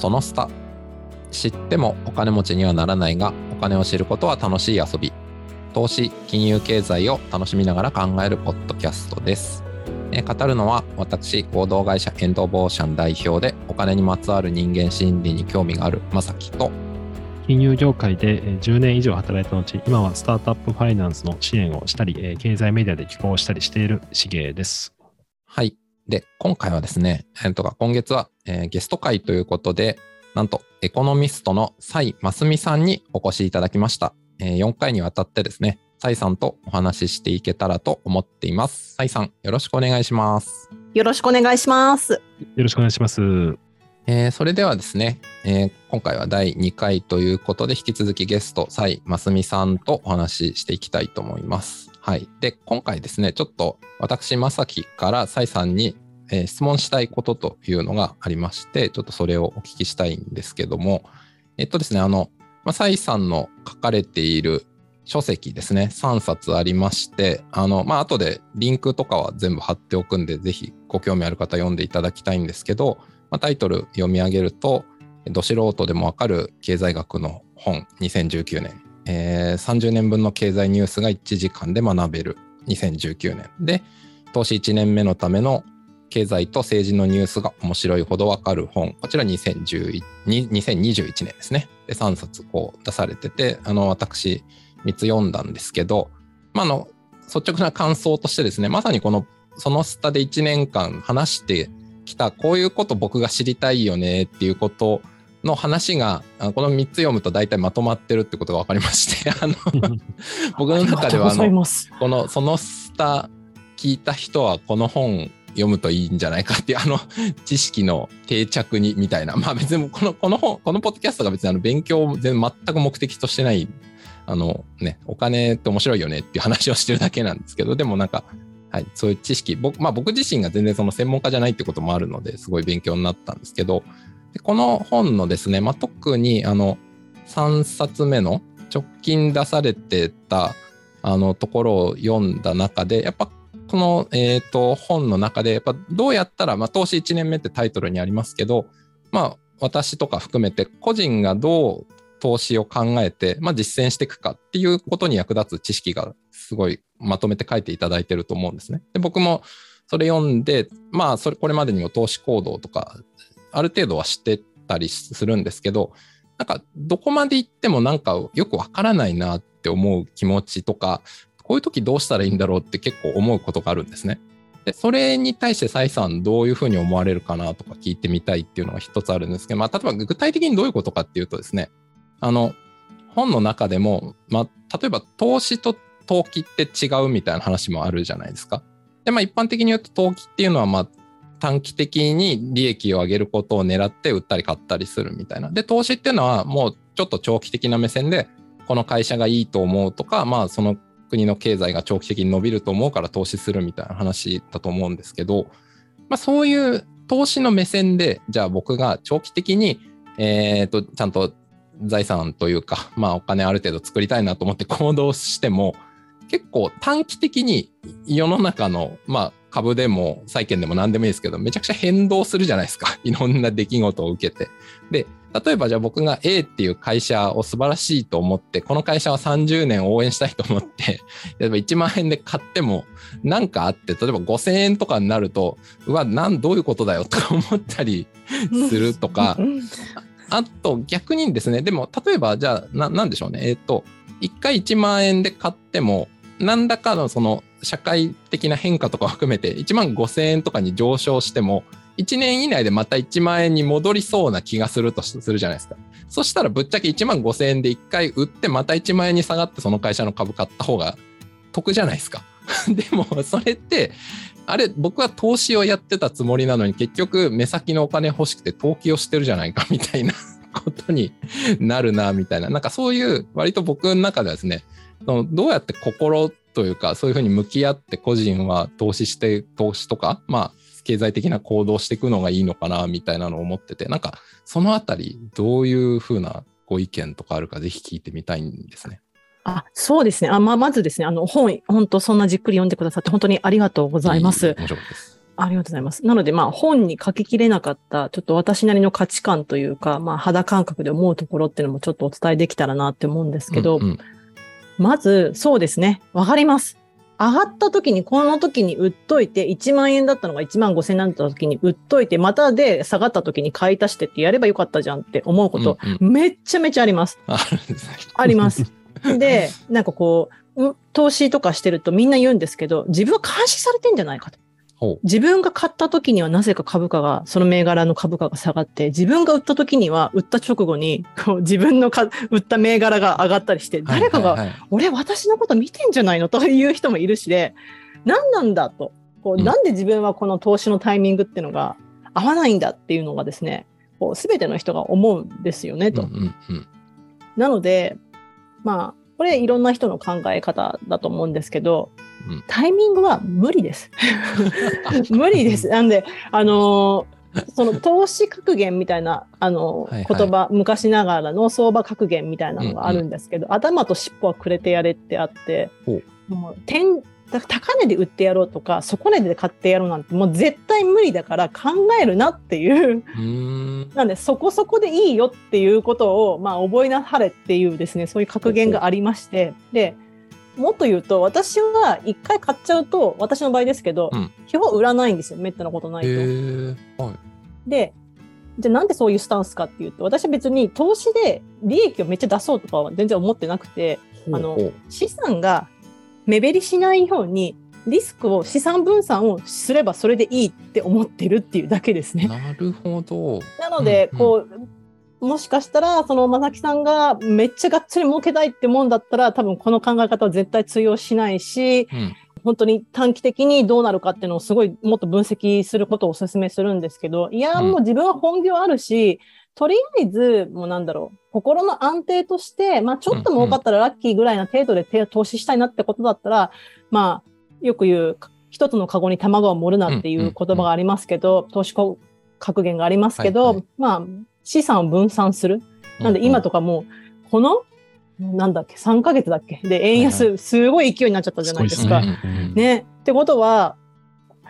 そのスタ知ってもお金持ちにはならないがお金を知ることは楽しい遊び投資金融経済を楽しみながら考えるポッドキャストですえ語るのは私合同会社エンドボーシャン代表でお金にまつわる人間心理に興味があるまさきと金融業界で10年以上働いた後、今はスタートアップファイナンスの支援をしたり、経済メディアで寄稿したりしているしげです。はい。で、今回はですね、えー、とか今月は、えー、ゲスト会ということで、なんとエコノミストの蔡真澄さんにお越しいただきました。えー、4回にわたってですね、蔡さんとお話ししていけたらと思っています。蔡さん、よろしくお願いします。よろしくお願いします。よろしくお願いします。えー、それではですね、えー、今回は第2回ということで、引き続きゲスト、蔡真澄さんとお話ししていきたいと思います。はい。で、今回ですね、ちょっと私、正樹から蔡さんに、えー、質問したいことというのがありまして、ちょっとそれをお聞きしたいんですけども、えっとですね、あの、まあ、蔡さんの書かれている書籍ですね、3冊ありまして、あの、まあ、後でリンクとかは全部貼っておくんで、ぜひご興味ある方読んでいただきたいんですけど、まあ、タイトル読み上げると、ど素人でもわかる経済学の本2019年、えー、30年分の経済ニュースが1時間で学べる2019年。で、投資1年目のための経済と政治のニュースが面白いほどわかる本。こちら2011 2021年ですね。で、3冊こう出されてて、あの、私、3つ読んだんですけど、まあ、あの、率直な感想としてですね、まさにこの、そのスタで1年間話してきたこういうこと僕が知りたいよねっていうことの話がこの3つ読むと大体まとまってるってことが分かりまして あの僕の中ではあのこのそのスタ聞いた人はこの本読むといいんじゃないかっていうあの 知識の定着にみたいな。まあ別にこのこの本このポッドキャストが別にあの勉強を全全く目的としてないあのねお金って面白いよねっていう話をしてるだけなんですけどでもなんかはい、そういう知識。僕,、まあ、僕自身が全然その専門家じゃないってこともあるのですごい勉強になったんですけどでこの本のですね、まあ、特にあの3冊目の直近出されてたあのところを読んだ中でやっぱこの、えーと、本の中でやっぱどうやったら、まあ、投資1年目ってタイトルにありますけど、まあ、私とか含めて個人がどう投資を考えて、まあ、実践していくかっていうことに役立つ知識がすごいまとめて書いていただいてると思うんですね。で僕もそれ読んで、まあ、それこれまでにも投資行動とか、ある程度はしてたりするんですけど、なんかどこまで行ってもなんかよくわからないなって思う気持ちとか、こういう時どうしたらいいんだろうって結構思うことがあるんですね。でそれに対して蔡さんどういうふうに思われるかなとか聞いてみたいっていうのが一つあるんですけど、まあ、例えば具体的にどういうことかっていうとですね、あの、本の中でも、まあ、例えば投資と投機って違うみたいな話もあるじゃないですか。で、まあ一般的に言うと投機っていうのは、まあ短期的に利益を上げることを狙って売ったり買ったりするみたいな。で、投資っていうのはもうちょっと長期的な目線で、この会社がいいと思うとか、まあその国の経済が長期的に伸びると思うから投資するみたいな話だと思うんですけど、まあそういう投資の目線で、じゃあ僕が長期的に、えっ、と、ちゃんと財産というか、まあお金ある程度作りたいなと思って 行動しても、結構短期的に世の中の、まあ株でも債券でも何でもいいですけど、めちゃくちゃ変動するじゃないですか。いろんな出来事を受けて。で、例えばじゃあ僕が A っていう会社を素晴らしいと思って、この会社は30年応援したいと思って、例えば1万円で買っても、なんかあって、例えば5000円とかになると、うわ、なん、どういうことだよとか思ったりするとか、あと逆にですね、でも例えばじゃあな、なんでしょうね、えっ、ー、と、1回1万円で買っても、何らかのその社会的な変化とか含めて1万5000円とかに上昇しても、1年以内でまた1万円に戻りそうな気がするとするじゃないですか。そしたらぶっちゃけ1万5000円で1回売ってまた1万円に下がってその会社の株買った方が得じゃないですか。でもそれってあれ僕は投資をやってたつもりなのに結局目先のお金欲しくて投機をしてるじゃないかみたいなことになるなみたいな なんかそういう割と僕の中ではですねどうやって心というかそういうふうに向き合って個人は投資して投資とかまあ経済的な行動していくのがいいのかなみたいなのを思っててなんかそのあたりどういうふうなご意見とかあるかぜひ聞いてみたいんですね。あそうですね。あまあ、まずですね、あの本、本当そんなじっくり読んでくださって本当にありがとうございます。面白かったです。ありがとうございます。なので、まあ、本に書ききれなかった、ちょっと私なりの価値観というか、まあ、肌感覚で思うところっていうのもちょっとお伝えできたらなって思うんですけど、うんうんまず、そうですね。わかります。上がった時に、この時に売っといて、1万円だったのが1万5千円になった時に売っといて、またで下がった時に買い足してってやればよかったじゃんって思うこと、うんうんめっちゃめちゃあります。あります。で、なんかこう、うん投資とかしてるとみんな言うんですけど、自分は監視されてんじゃないかと。自分が買った時にはなぜか株価が、その銘柄の株価が下がって、自分が売った時には、売った直後に、こう自分のか売った銘柄が上がったりして、誰かが、俺私のこと見てんじゃないのという人もいるしで、何なんだと。こううんなんで自分はこの投資のタイミングっていうのが合わないんだっていうのがですね、こう全ての人が思うんですよねと。なので、まあ、これいろんな人の考え方だと思うんですけど、うんタイミングは無理です。無理です。なんで、あのーその投資格言みたいな、あのーはいはい言葉、昔ながらの相場格言みたいなのがあるんですけど、頭と尻尾はくれてやれってあってほ、もう点だ高値で売ってやろうとか、底値で買ってやろうなんて、もう絶対無理だから考えるなっていう。なんで、そこそこでいいよっていうことを、まあ、覚えなはれっていうですね、そういう格言がありまして、で、もっと言うと、私は一回買っちゃうと、私の場合ですけど、うん基本売らないんですよ。めったなことないへと。え。はい。で、じゃあなんでそういうスタンスかっていうと、私は別に投資で利益をめっちゃ出そうとかは全然思ってなくて、あの資産が目減りしないように、リスクを資産分散をすればそれでいいって思ってるっていうだけですね。なるほど。なので、うんこう、もしかしたら、その、まさきさんがめっちゃがっつり儲けたいってもんだったら、多分この考え方は絶対通用しないし、うん。本当に短期的にどうなるかっていうのをすごいもっと分析することをお勧めするんですけど、いや、うんもう自分は本業あるし、とりあえず、もうなんだろう、心の安定として、まあちょっと儲かったらラッキーぐらいな程度で手投資したいなってことだったら、まあ、よく言う、一つのカゴに卵を盛るなっていう言葉がありますけど、投資格言がありますけど、まあ、資産を分散する？なんで今とかもう、この、なんだっけ、3ヶ月だっけ？で、円はい。安、すごい勢いになっちゃったじゃないですか。ねね。ってことは、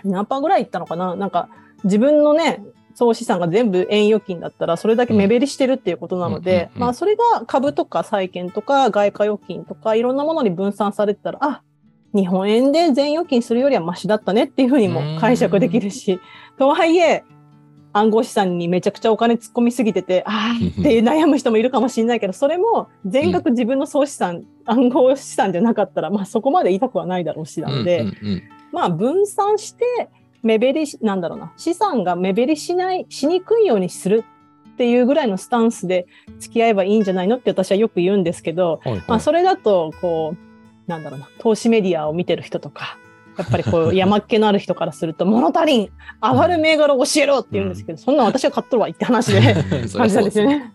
何パーぐらいいったのかな？なんか、自分のね、総資産が全部円預金だったら、それだけ目減りしてるっていうことなのでう、ん。まあ、それが株とか債券とか外貨預金とか、いろんなものに分散されてたら、あ、日本円で全預金するよりはマシだったねっていうふうにも解釈できるし、とはいえ、暗号資産にめちゃくちゃお金突っ込みすぎてて、ああ って悩む人もいるかもしれないけど、それも全額自分の総資産、暗号資産じゃなかったら、まあそこまで痛くはないだろうしなんで、うんうんうん。まあ分散して目減りし、なんだろうな、資産が目減りしない、しにくいようにするっていうぐらいのスタンスで付き合えばいいんじゃないのって私はよく言うんですけど、はいはい。まあそれだと、こう、なんだろうな、投資メディアを見てる人とか、やっぱりこう山っ気のある人からすると、物足りん、上がる銘柄を教えろって言うんですけど、そんなん私は買っとるわいって話で 感じそうんですよね。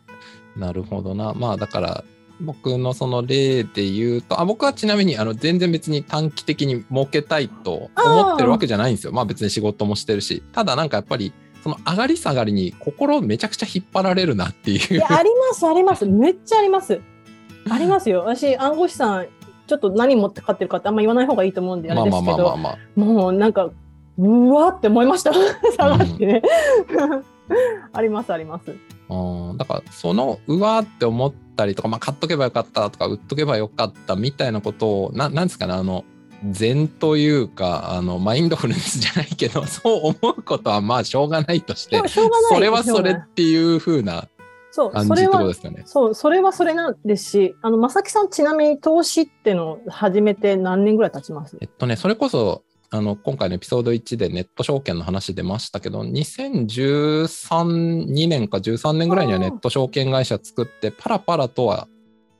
なるほどな。まあだから僕のその例で言うと、あ僕はちなみにあの全然別に短期的に儲けたいと思ってるわけじゃないんですよ。まあ別に仕事もしてるし。ただなんかやっぱりその上がり下がりに心をめちゃくちゃ引っ張られるなっていう。いや、あります、あります。めっちゃあります。ありますよ。私、暗号資産、ちょっと何持って買ってるかってあんま言わない方がいいと思うんで、あまあれですけど。もうなんか、うわって思いました。下がってね。あります、あります。うん、だからそのうわーって思ったりとか、まあ、買っとけばよかったとか売っとけばよかったみたいなことをななんですかねあの禅というかあのマインドフルネスじゃないけど そう思うことはまあしょうがないとしてそれはそれっていう風なそう、それはね。そう、それはそれなんですし、あの、まさきさんちなみに投資ってのを始めて何年ぐらい経ちます？えっとねそれこそあの今回のエピソード1でネット証券の話出ましたけど2013 2年か13年ぐらいにはネット証券会社作ってパラパラとは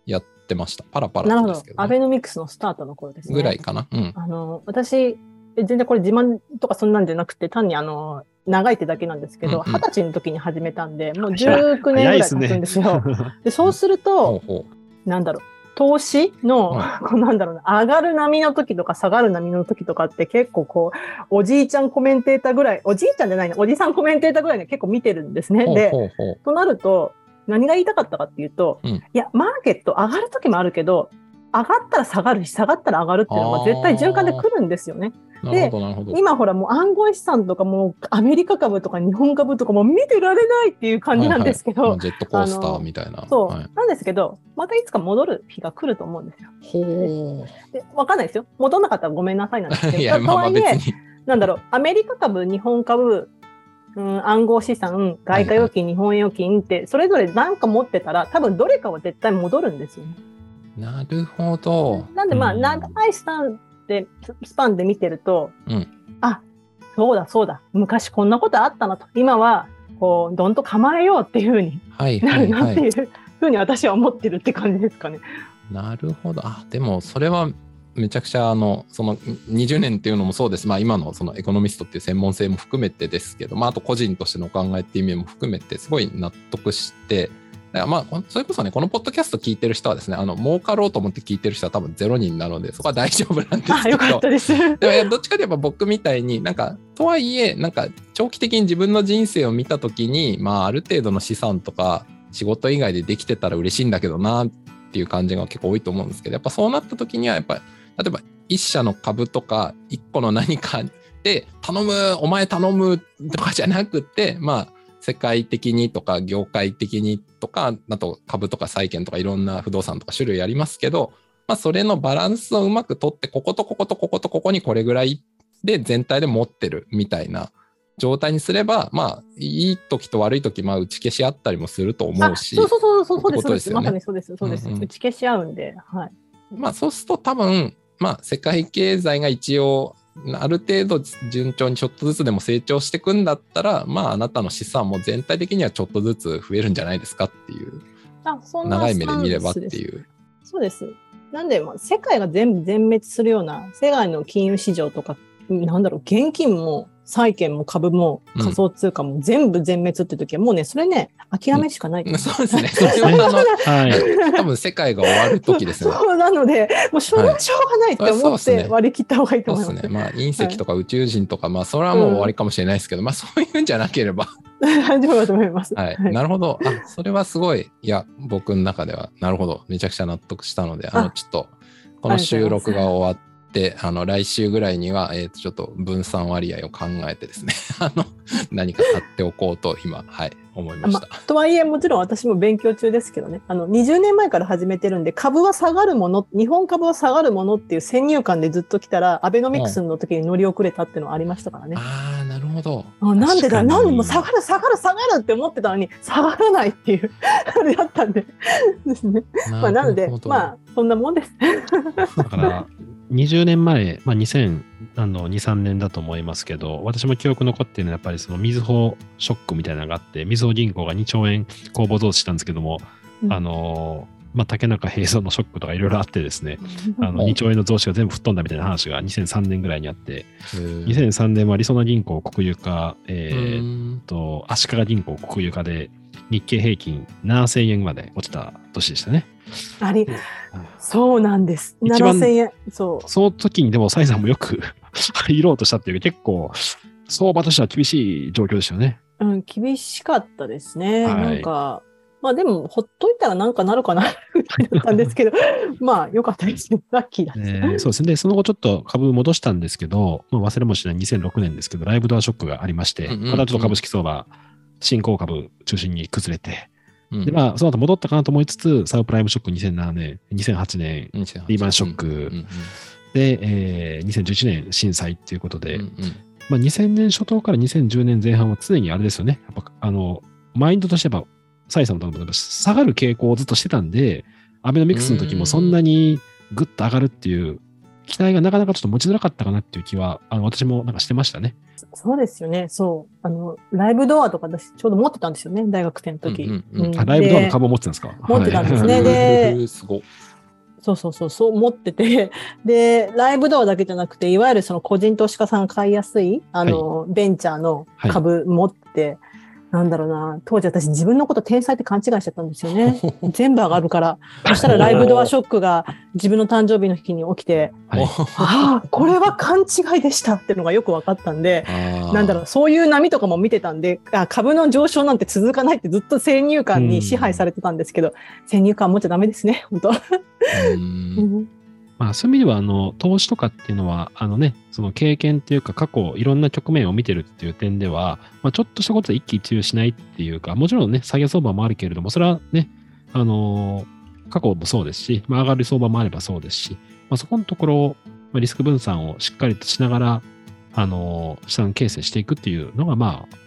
やってましたパラパラとですけ。どね、アベノミクスのスタートの頃ですね。ぐらいかな。うん。あの、私、え全然これ自慢とかそんなんじゃなくて、単にあの、長いってだけなんですけど、二十歳の時に始めたんで、もう早い。19年ぐらい経つんですよ。でそうする ほと、なんだろう、投資の、はこうなんだろうな、上がる波の時とか下がる波の時とかって結構こう、おじいちゃんコメンテーターぐらい、おじいちゃんじゃないな、おじさんコメンテーターぐらいで結構見てるんですね。で、となると、何が言いたかったかっていうと、うん。いや、マーケット上がる時もあるけど、上がったら下がるし、下がったら上がるっていうのが絶対循環で来るんですよね。なるほど、なるほど。今ほらもう暗号資産とかもうアメリカ株とか日本株とかも見てられないっていう感じなんですけど、はいはいジェットコースターみたいな。そう、はい、なんですけど、またいつか戻る日が来ると思うんですよ。ほで、わかんないですよ。戻んなかったらごめんなさいなんですけう。ど、いや、まあまあとはいえ別に。なんだろう、アメリカ株、日本株、うん、暗号資産、外貨預金、日本預金って、それぞれ何か持ってたら、多分どれかは絶対戻るんですよね。なるほど。なんでまあ、うん長いスパンで、スパンで見てると、うんあ、そうだそうだ、昔こんなことあったなと、今は、こう、どんと構えようっていうふうにはいなるな。っていうふうに私は思ってるって感じですかね。なるほど。あ、でもそれはめちゃくちゃあの、その20年っていうのもそうです。まあ今のそのエコノミストっていう専門性も含めてですけど、まああと個人としてのお考えっていう意味も含めて、すごい納得して、まあ、それこそね、このポッドキャスト聞いてる人はですね、あの、儲かろうと思って聞いてる人は多分ゼロ人なので、そこは大丈夫なんですあ、けどよかっ、たです。でもどっちかといえば僕みたいになんかとはいえなんか長期的に自分の人生を見た時にまあある程度の資産とか仕事以外でできてたら嬉しいんだけどなっていう感じが結構多いと思うんですけどやっぱそうなった時にはやっぱ例えば一社の株とか一個の何かで頼むお前頼むとかじゃなくてまあ世界的にとか業界的にとかあと株とか債券とかいろんな不動産とか種類ありますけどまあ、それのバランスをうまく取って、こことこことこことここにこれぐらいで全体で持ってるみたいな状態にすれば、まあ、いい時と悪い時、まあ、打ち消し合ったりもすると思あうしそう、そうそうそうそうですってことです。まさにそうですそうです、うんうん。打ち消し合うんで、はい。まあ、そうすると多分、まあ、世界経済が一応、ある程度順調にちょっとずつでも成長していくんだったら、まあ、あなたの資産も全体的にはちょっとずつ増えるんじゃないですかっていう、あそんな長い目で見ればっていう。そうです。なんで、まあ、世界が全部全滅するような、世界の金融市場とか、なんだろう、現金も債券も株もうん仮想通貨も全部全滅って時は、もうね、それね、諦めしかないと思そうですね。そですねれはあのはい。多分世界が終わる時ですね。そうなので、もうしょう,、はいしょうがないって思って割り切った方がいいと思いますす。でね。まあ、隕石とか宇宙人とか、まあ、それはもう終わりかもしれないですけど、まあ、そういうんじゃなければ、大丈夫だと思います。はい。なるほど。あ、それはすごい、いや、僕の中では、なるほど。めちゃくちゃ納得したので、あの、あちょっと、この収録が終わって、あの、来週ぐらいには、えっ、と、ちょっと分散割合を考えてですね、あの、何か買っておこうと、今、はい、思いました。とはいえ、もちろん私も勉強中ですけどね、あの20年前から始めてるんで、株は下がるもの、日本株は下がるものっていう先入観でずっと来たら、アベノミクスの時に乗り遅れたっていうのはありましたからね。ああ、なるほど。あなんでだ、なんでもう下がる、下がる、下がるって思ってたのに、下がらないっていう、あれだったんでですね。まあ、なのでまあ、そんなもんです。だから、20年前、まあ、2002、3年だと思いますけど、私も記憶残ってるのは、やっぱりその、みずほショックみたいなのがあって、みずほ銀行が2兆円公募増資したんですけども、うんあの、まあ、竹中平蔵のショックとかいろいろあってですね、あのうん2兆円の増資が全部吹っ飛んだみたいな話が2003年ぐらいにあって、へー2003年はりそな銀行国有化、えうーと、足利銀行国有化で、日経平均7000円まで落ちた年でしたね。あり、そうなんです。一番7000円。そう。その時にでも、サイさんもよく 入ろうとしたっていう、結構、相場としては厳しい状況ですよね。うん、厳しかったですね。はいなんか、まあでも、ほっといたらなんかなるかな、ぐらいだったんですけど、まあ、よかったですよ。ラッキーだった。ねそうですね。で、その後ちょっと株戻したんですけど、まあ、忘れもしない2006年ですけど、ライブドアショックがありまして、うんうんうんこれはちょっと株式相場、新興株中心に崩れて、うんで、まあ、その後戻ったかなと思いつつ、サブプライムショック2007年、2008年、リーマンショックうんうんで、えー2011年震災っていうことで、うんうんまあ、2000年初頭から2010年前半は常にあれですよね。やっぱ、あの、マインドとしてやっぱ、サイさんも多分下がる傾向をずっとしてたんで、アベノミクスの時もそんなにグッと上がるっていう期待がなかなかちょっと持ちづらかったかなっていう気は、あの、私もなんかしてましたね。そうですよね。そう。あの、ライブドアとか私ちょうど持ってたんですよね。大学生の時。うんうんうんうんあライブドアので株を持ってたんですか？持ってたんですねはいで すごい。そうそうそう、そう思ってて。で、ライブドアだけじゃなくて、いわゆるその個人投資家さんが買いやすい、あの、ベンチャーの株持って、なんだろうな、当時私自分のこと天才って勘違いしちゃったんですよね。全部上がるから。そしたらライブドアショックが自分の誕生日の日に起きて、はいああ、これは勘違いでしたっていうのがよく分かったんで、なんだろう、そういう波とかも見てたんで、あ株の上昇なんて続かないってずっと先入観に支配されてたんですけど、先入観持っちゃダメですね、本当。ううんんまあ、そういう意味では、あの、投資とかっていうのは、あのね、その経験っていうか、過去、いろんな局面を見てるっていう点では、まあ、ちょっとしたことで一喜一憂しないっていうか、もちろんね、下げ相場もあるけれども、それはね、あのー過去もそうですし、まあ、上がる相場もあればそうですし、まあ、そこのところ、まあ、リスク分散をしっかりとしながら、あのー資産形成していくっていうのが、まあ、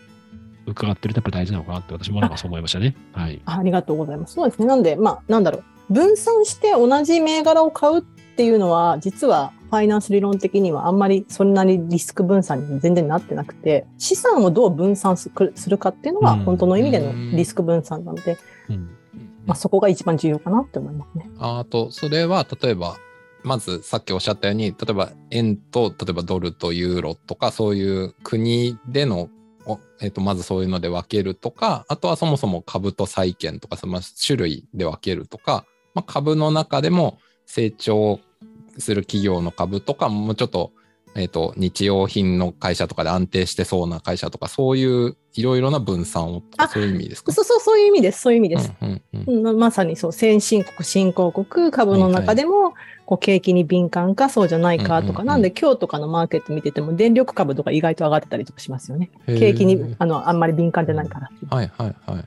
伺ってるとやっぱり大事なのかなって私もなんかそう思いましたね。はい。あありがとうございます。そうですね。なんで、まあ、なんだろう。分散して同じ銘柄を買うっていうのは、実はファイナンス理論的にはあんまりそんなにリスク分散に全然なってなくて、資産をどう分散するかっていうのがうん本当の意味でのリスク分散なので、うん。まあ、そこが一番重要かなって思いますね。あと、それは例えば、まずさっきおっしゃったように、例えば円と、例えばドルとユーロとか、そういう国での、おえっとまずそういうので分けるとか、あとはそもそも株と債券とか、その種類で分けるとか、まあ、株の中でも成長する企業の株とか、もうちょっと、えっと日用品の会社とかで安定してそうな会社とか、そういういろいろな分散をそういう意味ですか？そうそう、そういう意味です。そういう意味です。うんうんうんうんまさにそう、先進国、新興国、株の中でも、こう景気に敏感か、そうじゃないかとか、うんうんうんなんで今日とかのマーケット見てても、電力株とか意外と上がってたりとかしますよね。景気にあのあんまり敏感じゃないからう。はいはいはい。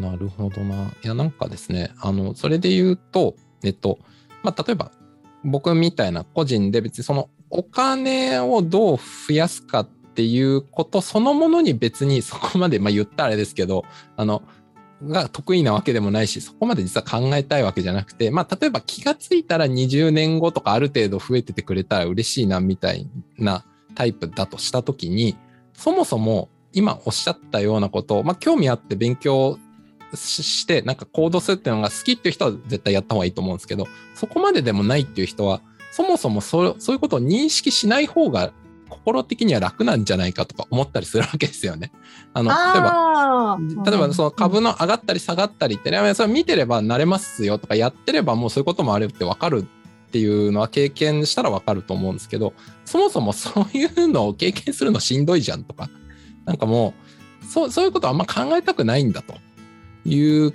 なるほどな。いや、なんかですね、あの、それで言うと、えっと、まあ、例えば、僕みたいな個人で別にそのお金をどう増やすかっていうことそのものに別にそこまで、まあ、言ったらあれですけど、あの、が得意なわけでもないし、そこまで実は考えたいわけじゃなくて、まあ、例えば気がついたら20年後とかある程度増えててくれたら嬉しいなみたいなタイプだとしたときに、そもそも今おっしゃったようなことを、まあ、興味あって勉強しして、なんか行動するっていうのが好きっていう人は絶対やった方がいいと思うんですけど、そこまででもないっていう人は、そもそもそそういうことを認識しない方が心的には楽なんじゃないかとか思ったりするわけですよね。あの、例えば、例えばその株の上がったり下がったりって、ね、それ見てれば慣れますよとかやってればもうそういうこともあるって分かるっていうのは経験したら分かると思うんですけどそもそもそういうのを経験するのしんどいじゃんとか。なんかもうそうそういうことはあんま考えたくないんだという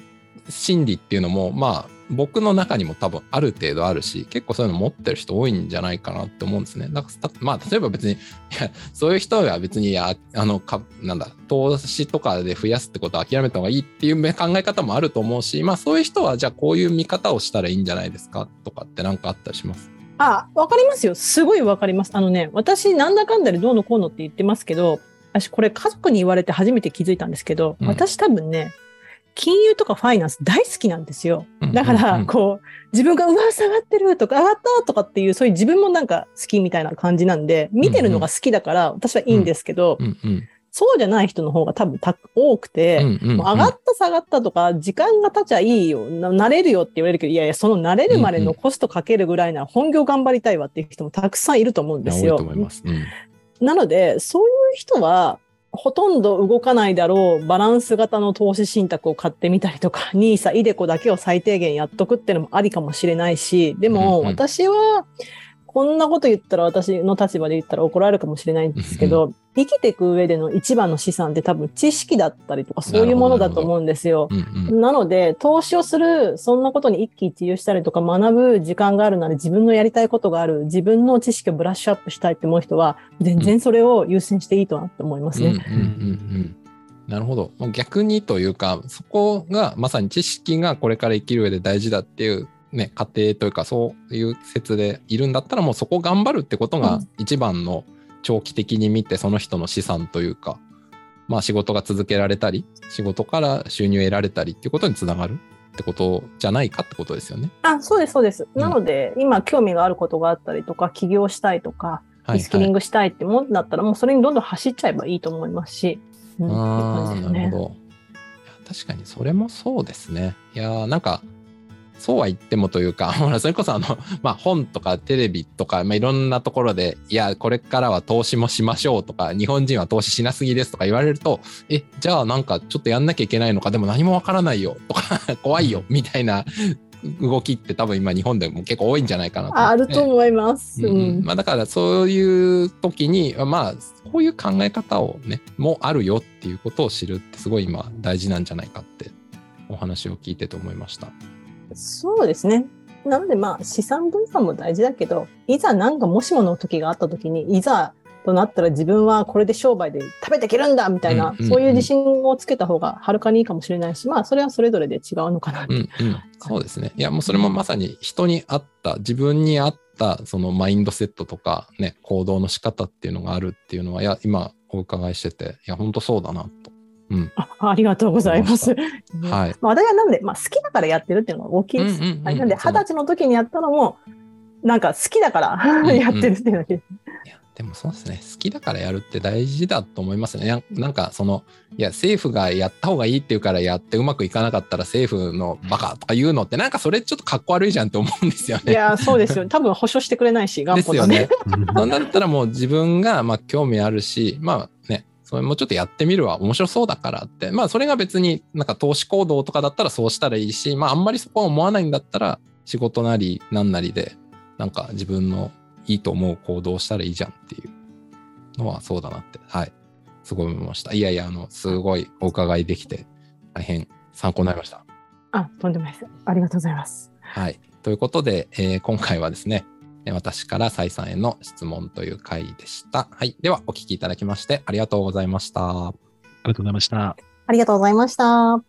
心理っていうのもまあ僕の中にも多分ある程度あるし結構そういうの持ってる人多いんじゃないかなって思うんですね。だからたまあ例えば別にいやそういう人が別にあのかなんだ投資とかで増やすってことは諦めた方がいいっていう考え方もあると思うしまあそういう人はじゃあこういう見方をしたらいいんじゃないですかとかって何かあったりします？あ、わかりますよ。すごいわかります。あのね、私、なんだかんだでどうのこうのって言ってますけど、私、これ家族に言われて初めて気づいたんですけど、うん私多分ね、金融とかファイナンス大好きなんですよ。だから、こう、自分が、うわ、下がってるとか、上がったとかっていう、そういう自分もなんか好きみたいな感じなんで、見てるのが好きだから、私はいいんですけど、そうじゃない人の方が多分た多くて、上がった下がったとか、時間が経ちゃいいよ、な慣れるよって言われるけど、いやいや、その慣れるまでのコストかけるぐらいなら本業頑張りたいわっていう人もたくさんいると思うんいです。よ。なので、そういう人は、ほとんど動かないだろう、バランス型の投資信託を買ってみたりとか、ニーサ、イデコだけを最低限やっとくっていうのもありかもしれないし、でもうんうん。私は、こんなこと言ったら私の立場で言ったら怒られるかもしれないんですけど、生きていく上での一番の資産って多分知識だったりとかそういうものだと思うんですよ。なので、投資をする、そんなことに一喜一憂したりとか学ぶ時間があるなら自分のやりたいことがある、自分の知識をブラッシュアップしたいって思う人は、全然それを優先していいとなって思いますね。なるほど。逆にというか、そこがまさに知識がこれから生きる上で大事だっていう、ね、過程というか、そういう説でいるんだったら、もうそこを頑張るってことがうん一番の長期的に見て、その人の資産というか、まあ仕事が続けられたり、仕事から収入を得られたりっていうことにつながるってことじゃないかってことですよね。あ、そうです、そうです。うんなので、今興味があることがあったりとか、起業したいとか、はい、リスキリングしたいってもんだったら、もうそれにどんどん走っちゃえばいいと思いますし、うん、ね。なるほど。確かにそれもそうですね。いやーなんか、そうは言ってもというか、ほら、それこそあの、まあ本とかテレビとか、まあいろんなところで、いや、これからは投資もしましょうとか、日本人は投資しなすぎですとか言われると、え、じゃあなんかちょっとやんなきゃいけないのか、でも何もわからないよとか、怖いよみたいな動きって多分今日本でも結構多いんじゃないかなと。あると思います。うんうんまあ、だからそういう時にまあこういう考え方をねもあるよっていうことを知るってすごい今大事なんじゃないかってお話を聞いてて思いました。そうですね。なのでまあ資産分散も大事だけど、いざなんかもしもの時があった時に、いざとなったら自分はこれで商売で食べていけるんだみたいな、うんうんうんそういう自信をつけた方がはるかにいいかもしれないし、まあそれはそれぞれで違うのかな。うんうん、そうですね。いやもうそれもまさに人に合った自分に合ったそのマインドセットとかね行動の仕方っていうのがあるっていうのはいや今お伺いしてていや本当そうだなと。うんあありがとうございます。はい。まあ、私はなので、まあ、好きだからやってるっていうのが大きいです。うんうんうんはい、なんで、二十歳の時にやったのも、なんか好きだからんやってるっていうだけです。いやでもそうですね好きだからやるって大事だと思いますねやなんかそのいや政府がやった方がいいっていうからやってうまくいかなかったら政府のバカとか言うのってなんかそれちょっとかっこ悪いじゃんって思うんですよね。いや、そうですよ。多分保証してくれないし、元ですよね。ね。そんだったらもう自分がまあ興味あるしまあねそれもちょっとやってみるわ面白そうだからってまあそれが別になんか投資行動とかだったらそうしたらいいしまああんまりそこは思わないんだったら仕事なりなんなりでなんか自分のいいと思う行動をしたらいいじゃんっていうのはそうだなってはいすごい思いましたいやいやあのすごいお伺いできて大変参考になりましたあ、とんでもないです。ありがとうございます。はい。ということで、えー今回はですね、えー私から蔡さんへの質問という回でした。はい。では、お聞きいただきましてありがとうございました。ありがとうございました。ありがとうございました。